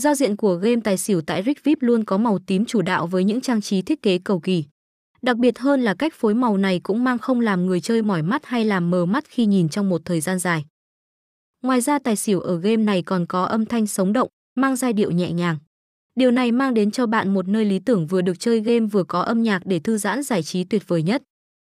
Giao diện của game tài xỉu tại Rick VIP luôn có màu tím chủ đạo với những trang trí thiết kế cầu kỳ. Đặc biệt hơn là cách phối màu này cũng mang không làm người chơi mỏi mắt hay làm mờ mắt khi nhìn trong một thời gian dài. Ngoài ra tài xỉu ở game này còn có âm thanh sống động, mang giai điệu nhẹ nhàng. Điều này mang đến cho bạn một nơi lý tưởng vừa được chơi game vừa có âm nhạc để thư giãn giải trí tuyệt vời nhất.